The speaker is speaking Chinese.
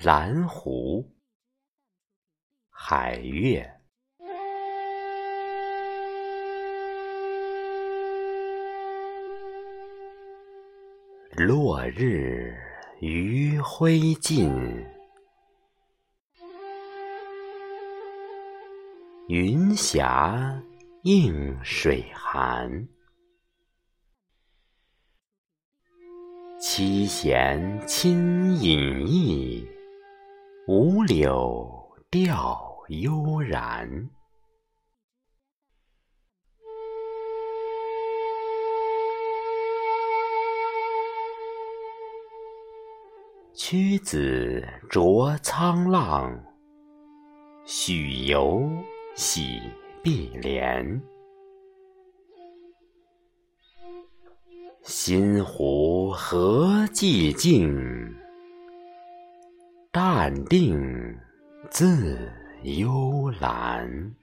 蓝湖，海月。落日余晖尽，云霞映水寒。七弦轻隐逸，五柳调悠然。屈子濯沧浪，许由洗碧莲。心湖何寂静，淡定自悠然。